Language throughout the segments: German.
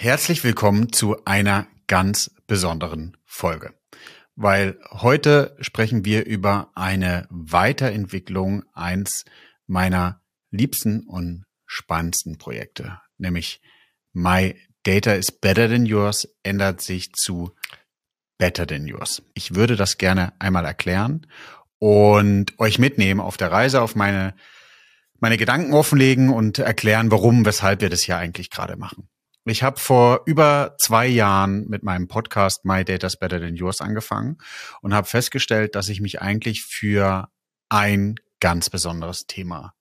Herzlich willkommen zu einer ganz besonderen Folge, weil heute sprechen wir über eine Weiterentwicklung eins meiner liebsten und spannendsten Projekte, nämlich My Data is Better Than Yours ändert sich zu Better Than Yours. Ich würde das gerne einmal erklären und euch mitnehmen auf der Reise, auf meine, meine Gedanken offenlegen und erklären, warum, weshalb wir das hier eigentlich gerade machen. Ich habe vor über zwei Jahren mit meinem Podcast My Data's Better Than Yours angefangen und habe festgestellt, dass ich mich eigentlich für ein ganz besonderes Thema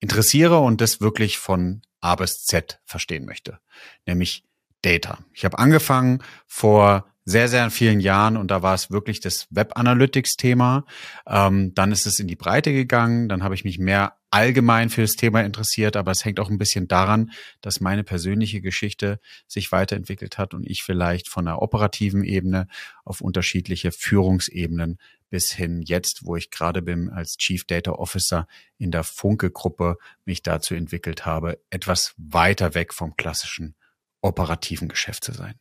interessiere und das wirklich von A bis Z verstehen möchte, nämlich Data. Ich habe angefangen vor sehr, sehr vielen Jahren und da war es wirklich das Web Analytics Thema. Ähm, dann ist es in die Breite gegangen, dann habe ich mich mehr allgemein für das Thema interessiert, aber es hängt auch ein bisschen daran, dass meine persönliche Geschichte sich weiterentwickelt hat und ich vielleicht von der operativen Ebene auf unterschiedliche Führungsebenen bis hin jetzt, wo ich gerade bin als Chief Data Officer in der Funke-Gruppe mich dazu entwickelt habe, etwas weiter weg vom klassischen operativen Geschäft zu sein.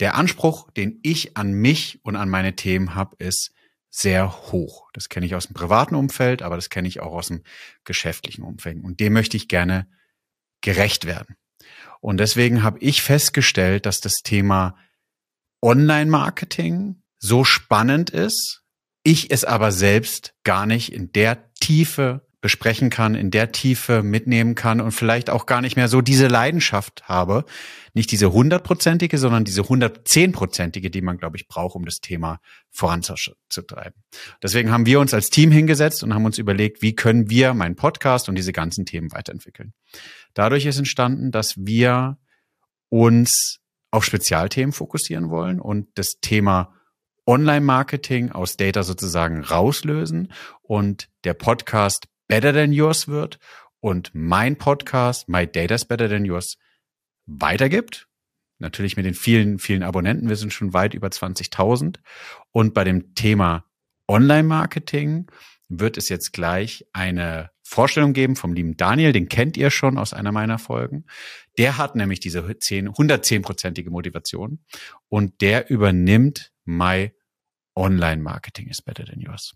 Der Anspruch, den ich an mich und an meine Themen habe, ist, sehr hoch. Das kenne ich aus dem privaten Umfeld, aber das kenne ich auch aus dem geschäftlichen Umfeld. Und dem möchte ich gerne gerecht werden. Und deswegen habe ich festgestellt, dass das Thema Online-Marketing so spannend ist, ich es aber selbst gar nicht in der Tiefe besprechen kann, in der Tiefe mitnehmen kann und vielleicht auch gar nicht mehr so diese Leidenschaft habe. Nicht diese hundertprozentige, sondern diese hundertzehnprozentige, die man, glaube ich, braucht, um das Thema voranzutreiben. Deswegen haben wir uns als Team hingesetzt und haben uns überlegt, wie können wir meinen Podcast und diese ganzen Themen weiterentwickeln. Dadurch ist entstanden, dass wir uns auf Spezialthemen fokussieren wollen und das Thema Online-Marketing aus Data sozusagen rauslösen und der Podcast better than yours wird und mein Podcast, My Data's Better Than Yours, weitergibt. Natürlich mit den vielen, vielen Abonnenten. Wir sind schon weit über 20.000. Und bei dem Thema Online-Marketing wird es jetzt gleich eine Vorstellung geben vom lieben Daniel, den kennt ihr schon aus einer meiner Folgen. Der hat nämlich diese 110-prozentige Motivation und der übernimmt My Online Marketing is Better Than Yours.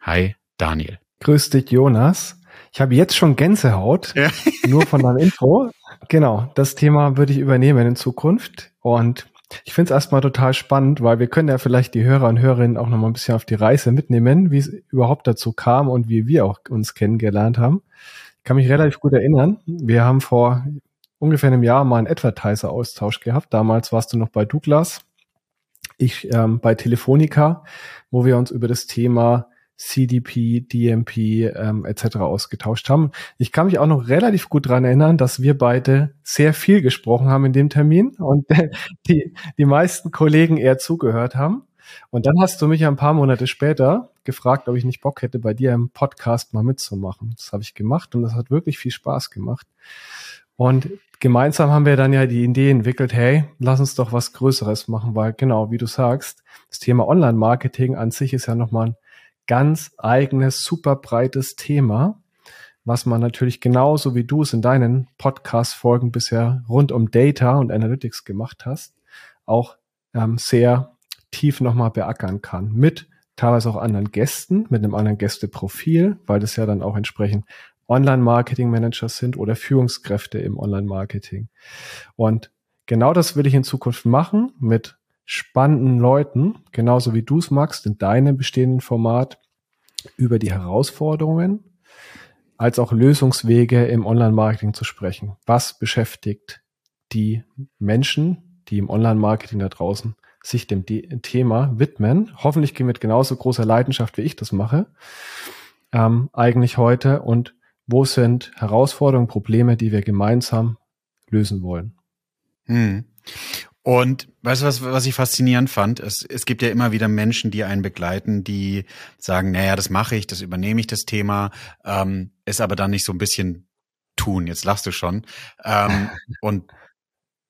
Hi, Daniel. Grüß dich, Jonas. Ich habe jetzt schon Gänsehaut, ja. nur von deinem Intro. Genau, das Thema würde ich übernehmen in Zukunft. Und ich finde es erstmal total spannend, weil wir können ja vielleicht die Hörer und Hörerinnen auch nochmal ein bisschen auf die Reise mitnehmen, wie es überhaupt dazu kam und wie wir auch uns kennengelernt haben. Ich kann mich relativ gut erinnern. Wir haben vor ungefähr einem Jahr mal einen Advertiser-Austausch gehabt. Damals warst du noch bei Douglas, ich ähm, bei Telefonica, wo wir uns über das Thema CDP, DMP ähm, etc. ausgetauscht haben. Ich kann mich auch noch relativ gut dran erinnern, dass wir beide sehr viel gesprochen haben in dem Termin und die, die meisten Kollegen eher zugehört haben. Und dann hast du mich ein paar Monate später gefragt, ob ich nicht Bock hätte, bei dir im Podcast mal mitzumachen. Das habe ich gemacht und das hat wirklich viel Spaß gemacht. Und gemeinsam haben wir dann ja die Idee entwickelt, hey, lass uns doch was Größeres machen, weil genau, wie du sagst, das Thema Online-Marketing an sich ist ja nochmal ein ganz eigenes, super breites Thema, was man natürlich genauso wie du es in deinen Podcast-Folgen bisher rund um Data und Analytics gemacht hast, auch ähm, sehr tief nochmal beackern kann. Mit teilweise auch anderen Gästen, mit einem anderen Gästeprofil, weil das ja dann auch entsprechend Online-Marketing-Manager sind oder Führungskräfte im Online-Marketing. Und genau das will ich in Zukunft machen mit spannenden Leuten, genauso wie du es magst, in deinem bestehenden Format über die Herausforderungen als auch Lösungswege im Online-Marketing zu sprechen. Was beschäftigt die Menschen, die im Online-Marketing da draußen sich dem Thema widmen? Hoffentlich mit genauso großer Leidenschaft, wie ich das mache, ähm, eigentlich heute. Und wo sind Herausforderungen, Probleme, die wir gemeinsam lösen wollen? Hm. Und weißt du, was, was ich faszinierend fand? Es, es gibt ja immer wieder Menschen, die einen begleiten, die sagen, naja, das mache ich, das übernehme ich das Thema, ähm, es aber dann nicht so ein bisschen tun. Jetzt lachst du schon. Ähm, und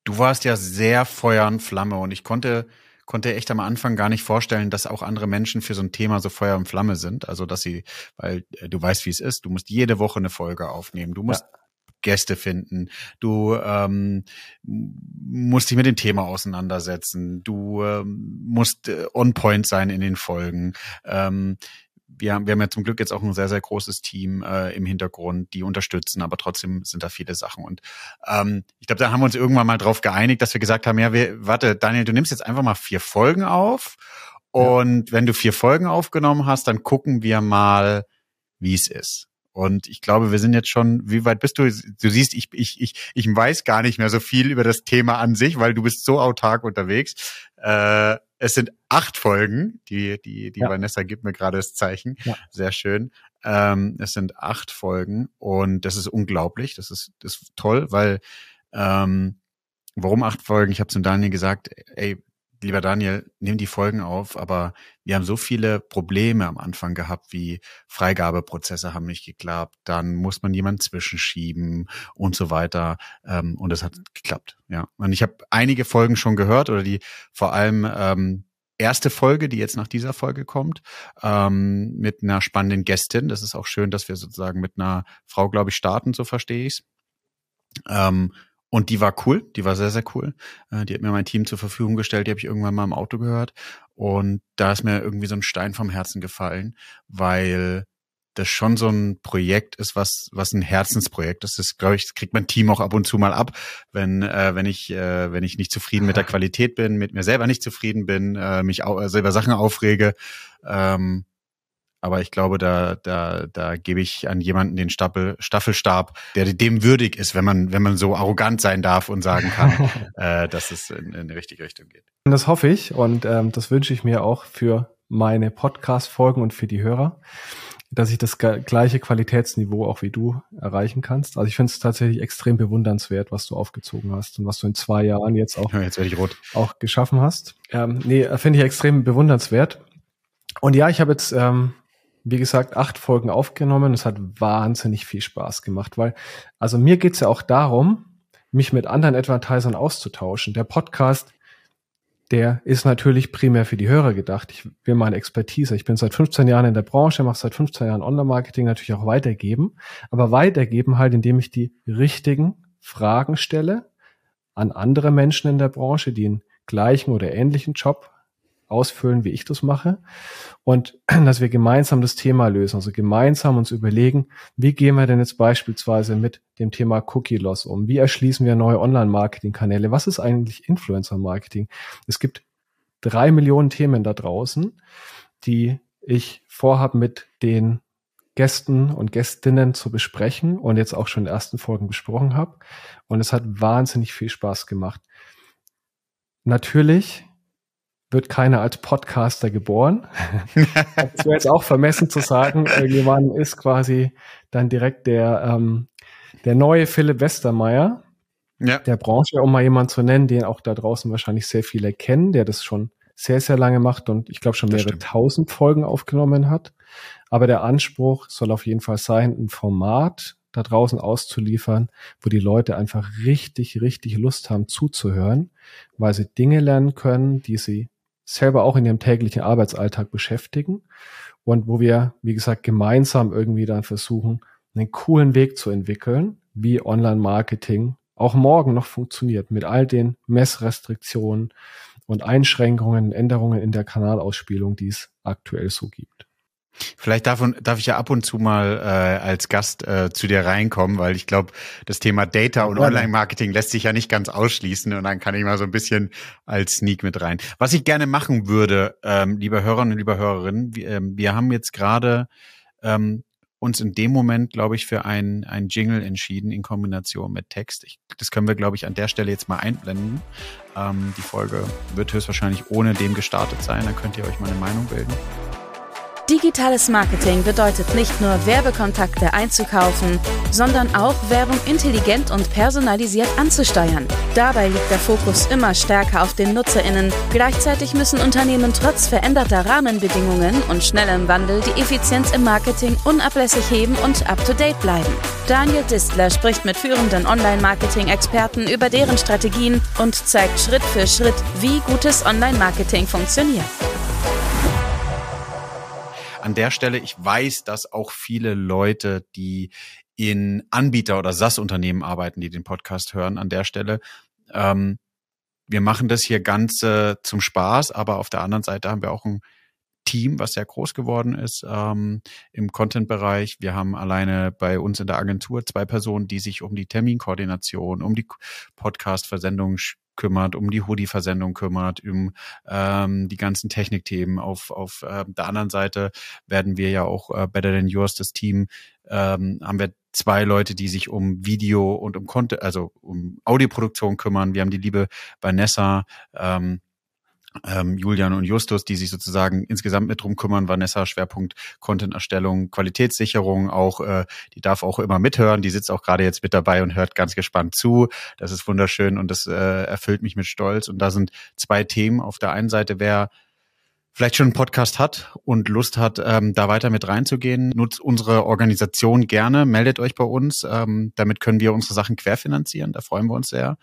du warst ja sehr Feuer und Flamme und ich konnte konnte echt am Anfang gar nicht vorstellen, dass auch andere Menschen für so ein Thema so Feuer und Flamme sind. Also dass sie, weil äh, du weißt, wie es ist, du musst jede Woche eine Folge aufnehmen. Du musst ja Gäste finden, du ähm, musst dich mit dem Thema auseinandersetzen, du ähm, musst äh, on point sein in den Folgen. Ähm, wir haben, wir haben ja zum Glück jetzt auch ein sehr, sehr großes Team äh, im Hintergrund, die unterstützen, aber trotzdem sind da viele Sachen. Und ähm, ich glaube, da haben wir uns irgendwann mal drauf geeinigt, dass wir gesagt haben, ja, wir, warte, Daniel, du nimmst jetzt einfach mal vier Folgen auf. Und ja. wenn du vier Folgen aufgenommen hast, dann gucken wir mal, wie es ist. Und ich glaube, wir sind jetzt schon, wie weit bist du? Du siehst, ich, ich, ich, ich weiß gar nicht mehr so viel über das Thema an sich, weil du bist so autark unterwegs. Äh, es sind acht Folgen, die, die, die ja. Vanessa gibt mir gerade das Zeichen. Ja. Sehr schön. Ähm, es sind acht Folgen und das ist unglaublich. Das ist, das ist toll, weil ähm, warum acht Folgen? Ich habe zum Daniel gesagt, ey, lieber Daniel, nimm die Folgen auf, aber wir haben so viele Probleme am Anfang gehabt, wie Freigabeprozesse haben nicht geklappt, dann muss man jemanden zwischenschieben und so weiter. Ähm, und es hat geklappt, ja. Und ich habe einige Folgen schon gehört oder die vor allem ähm, erste Folge, die jetzt nach dieser Folge kommt, ähm, mit einer spannenden Gästin. Das ist auch schön, dass wir sozusagen mit einer Frau, glaube ich, starten, so verstehe ich's. Ähm, und die war cool, die war sehr, sehr cool. Äh, die hat mir mein Team zur Verfügung gestellt, die habe ich irgendwann mal im Auto gehört. Und da ist mir irgendwie so ein Stein vom Herzen gefallen, weil das schon so ein Projekt ist, was was ein Herzensprojekt ist. Das glaube ich, das kriegt mein Team auch ab und zu mal ab, wenn äh, wenn ich äh, wenn ich nicht zufrieden mit der Qualität bin, mit mir selber nicht zufrieden bin, äh, mich auch selber Sachen aufrege. Ähm, aber ich glaube, da, da, da gebe ich an jemanden den Staffel, Staffelstab, der dem würdig ist, wenn man, wenn man so arrogant sein darf und sagen kann, äh, dass es in, in die richtige Richtung geht. Und das hoffe ich und ähm, das wünsche ich mir auch für meine Podcast-Folgen und für die Hörer, dass ich das gleiche Qualitätsniveau auch wie du erreichen kannst. Also ich finde es tatsächlich extrem bewundernswert, was du aufgezogen hast und was du in zwei Jahren jetzt auch, jetzt ich rot. auch geschaffen hast. Ähm, nee, finde ich extrem bewundernswert. Und ja, ich habe jetzt ähm, wie gesagt, acht Folgen aufgenommen. Es hat wahnsinnig viel Spaß gemacht, weil, also mir geht's ja auch darum, mich mit anderen Advertisern auszutauschen. Der Podcast, der ist natürlich primär für die Hörer gedacht. Ich will meine Expertise. Ich bin seit 15 Jahren in der Branche, mache seit 15 Jahren Online-Marketing natürlich auch weitergeben. Aber weitergeben halt, indem ich die richtigen Fragen stelle an andere Menschen in der Branche, die einen gleichen oder ähnlichen Job ausfüllen, wie ich das mache. Und dass wir gemeinsam das Thema lösen, also gemeinsam uns überlegen, wie gehen wir denn jetzt beispielsweise mit dem Thema Cookie Loss um? Wie erschließen wir neue Online-Marketing-Kanäle? Was ist eigentlich Influencer-Marketing? Es gibt drei Millionen Themen da draußen, die ich vorhabe mit den Gästen und Gästinnen zu besprechen und jetzt auch schon in ersten Folgen besprochen habe. Und es hat wahnsinnig viel Spaß gemacht. Natürlich wird keiner als Podcaster geboren. das wäre jetzt auch vermessen zu sagen, irgendjemand ist quasi dann direkt der, ähm, der neue Philipp Westermeier ja. der Branche, um mal jemanden zu nennen, den auch da draußen wahrscheinlich sehr viele kennen, der das schon sehr, sehr lange macht und ich glaube schon mehrere tausend Folgen aufgenommen hat. Aber der Anspruch soll auf jeden Fall sein, ein Format da draußen auszuliefern, wo die Leute einfach richtig, richtig Lust haben zuzuhören, weil sie Dinge lernen können, die sie selber auch in ihrem täglichen Arbeitsalltag beschäftigen und wo wir, wie gesagt, gemeinsam irgendwie dann versuchen, einen coolen Weg zu entwickeln, wie Online-Marketing auch morgen noch funktioniert, mit all den Messrestriktionen und Einschränkungen, Änderungen in der Kanalausspielung, die es aktuell so gibt. Vielleicht davon darf ich ja ab und zu mal äh, als Gast äh, zu dir reinkommen, weil ich glaube, das Thema Data und Online-Marketing lässt sich ja nicht ganz ausschließen und dann kann ich mal so ein bisschen als Sneak mit rein. Was ich gerne machen würde, ähm, liebe Hörerinnen und liebe Hörerinnen, wir, ähm, wir haben jetzt gerade ähm, uns in dem Moment, glaube ich, für ein, ein Jingle entschieden in Kombination mit Text. Ich, das können wir, glaube ich, an der Stelle jetzt mal einblenden. Ähm, die Folge wird höchstwahrscheinlich ohne dem gestartet sein. Dann könnt ihr euch mal eine Meinung bilden. Digitales Marketing bedeutet nicht nur Werbekontakte einzukaufen, sondern auch Werbung intelligent und personalisiert anzusteuern. Dabei liegt der Fokus immer stärker auf den Nutzerinnen. Gleichzeitig müssen Unternehmen trotz veränderter Rahmenbedingungen und schnellem Wandel die Effizienz im Marketing unablässig heben und up-to-date bleiben. Daniel Distler spricht mit führenden Online-Marketing-Experten über deren Strategien und zeigt Schritt für Schritt, wie gutes Online-Marketing funktioniert an der Stelle, ich weiß, dass auch viele Leute, die in Anbieter oder SaaS-Unternehmen arbeiten, die den Podcast hören an der Stelle. Ähm, wir machen das hier ganz äh, zum Spaß, aber auf der anderen Seite haben wir auch ein Team, was sehr groß geworden ist ähm, im Content-Bereich. Wir haben alleine bei uns in der Agentur zwei Personen, die sich um die Terminkoordination, um die Podcast-Versendung kümmert, um die Hoodie-Versendung kümmert, um ähm, die ganzen Technikthemen. Auf, auf äh, der anderen Seite werden wir ja auch äh, Better Than Yours, das Team, ähm, haben wir zwei Leute, die sich um Video und um Content, also um Audioproduktion kümmern. Wir haben die liebe Vanessa, ähm, ähm, Julian und Justus, die sich sozusagen insgesamt mit drum kümmern. Vanessa Schwerpunkt Content-Erstellung, Qualitätssicherung auch, äh, die darf auch immer mithören. Die sitzt auch gerade jetzt mit dabei und hört ganz gespannt zu. Das ist wunderschön und das äh, erfüllt mich mit Stolz. Und da sind zwei Themen. Auf der einen Seite, wer vielleicht schon einen Podcast hat und Lust hat, ähm, da weiter mit reinzugehen, nutzt unsere Organisation gerne, meldet euch bei uns. Ähm, damit können wir unsere Sachen querfinanzieren. Da freuen wir uns sehr.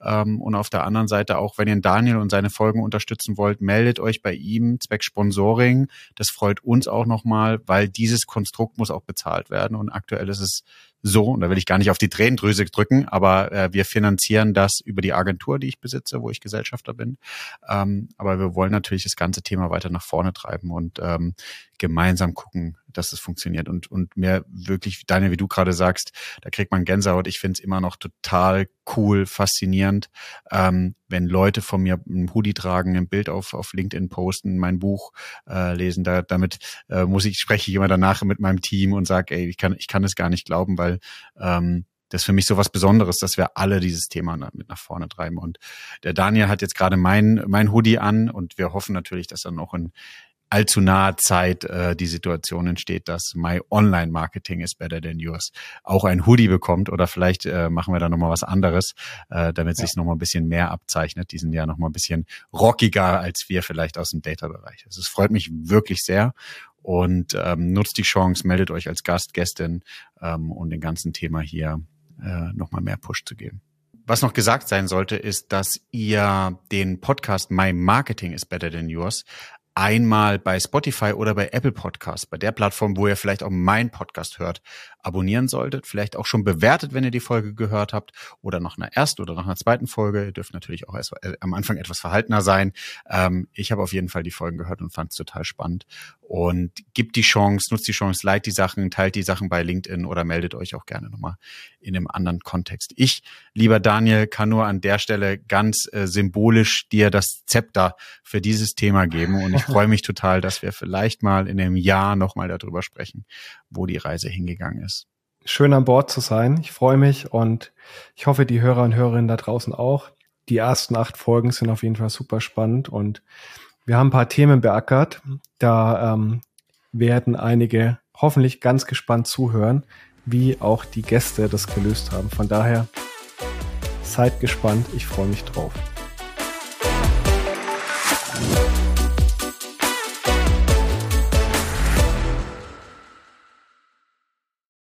Ähm, und auf der anderen Seite auch, wenn ihr Daniel und seine Folgen unterstützen wollt, meldet euch bei ihm Zweck Sponsoring. Das freut uns auch nochmal, weil dieses Konstrukt muss auch bezahlt werden. Und aktuell ist es so, und da will ich gar nicht auf die Tränendrüse drücken, aber äh, wir finanzieren das über die Agentur, die ich besitze, wo ich Gesellschafter bin. Ähm, aber wir wollen natürlich das ganze Thema weiter nach vorne treiben und ähm, gemeinsam gucken, dass es funktioniert. Und, und mehr wirklich, Daniel, wie du gerade sagst, da kriegt man Gänsehaut. Ich finde es immer noch total cool, faszinierend, ähm, wenn Leute von mir ein Hoodie tragen, ein Bild auf, auf LinkedIn posten, mein Buch äh, lesen. Da, damit äh, muss ich, spreche ich immer danach mit meinem Team und sage, ey, ich kann, ich kann es gar nicht glauben, weil ähm, das ist für mich so was Besonderes, dass wir alle dieses Thema mit nach vorne treiben. Und der Daniel hat jetzt gerade mein, mein Hoodie an und wir hoffen natürlich, dass er noch in, allzu naher Zeit äh, die Situation entsteht, dass My Online Marketing is better than yours auch ein Hoodie bekommt oder vielleicht äh, machen wir da nochmal was anderes, äh, damit ja. sich nochmal ein bisschen mehr abzeichnet. Die sind ja nochmal ein bisschen rockiger als wir vielleicht aus dem Data-Bereich. Also es freut mich wirklich sehr und ähm, nutzt die Chance, meldet euch als Gast, Gästin, ähm, um den ganzen Thema hier äh, nochmal mehr Push zu geben. Was noch gesagt sein sollte, ist, dass ihr den Podcast My Marketing is Better Than Yours einmal bei Spotify oder bei Apple Podcast, bei der Plattform, wo ihr vielleicht auch meinen Podcast hört, abonnieren solltet. Vielleicht auch schon bewertet, wenn ihr die Folge gehört habt oder nach einer ersten oder nach einer zweiten Folge. Ihr dürft natürlich auch erst äh, am Anfang etwas verhaltener sein. Ähm, ich habe auf jeden Fall die Folgen gehört und fand es total spannend. Und gibt die Chance, nutzt die Chance, leitet die Sachen, teilt die Sachen bei LinkedIn oder meldet euch auch gerne nochmal in einem anderen Kontext. Ich, lieber Daniel, kann nur an der Stelle ganz äh, symbolisch dir das Zepter für dieses Thema geben. Und ich freue mich total, dass wir vielleicht mal in einem Jahr nochmal darüber sprechen, wo die Reise hingegangen ist. Schön an Bord zu sein. Ich freue mich und ich hoffe, die Hörer und Hörerinnen da draußen auch. Die ersten acht Folgen sind auf jeden Fall super spannend und wir haben ein paar Themen beackert. Da ähm, werden einige hoffentlich ganz gespannt zuhören, wie auch die Gäste das gelöst haben. Von daher seid gespannt. Ich freue mich drauf.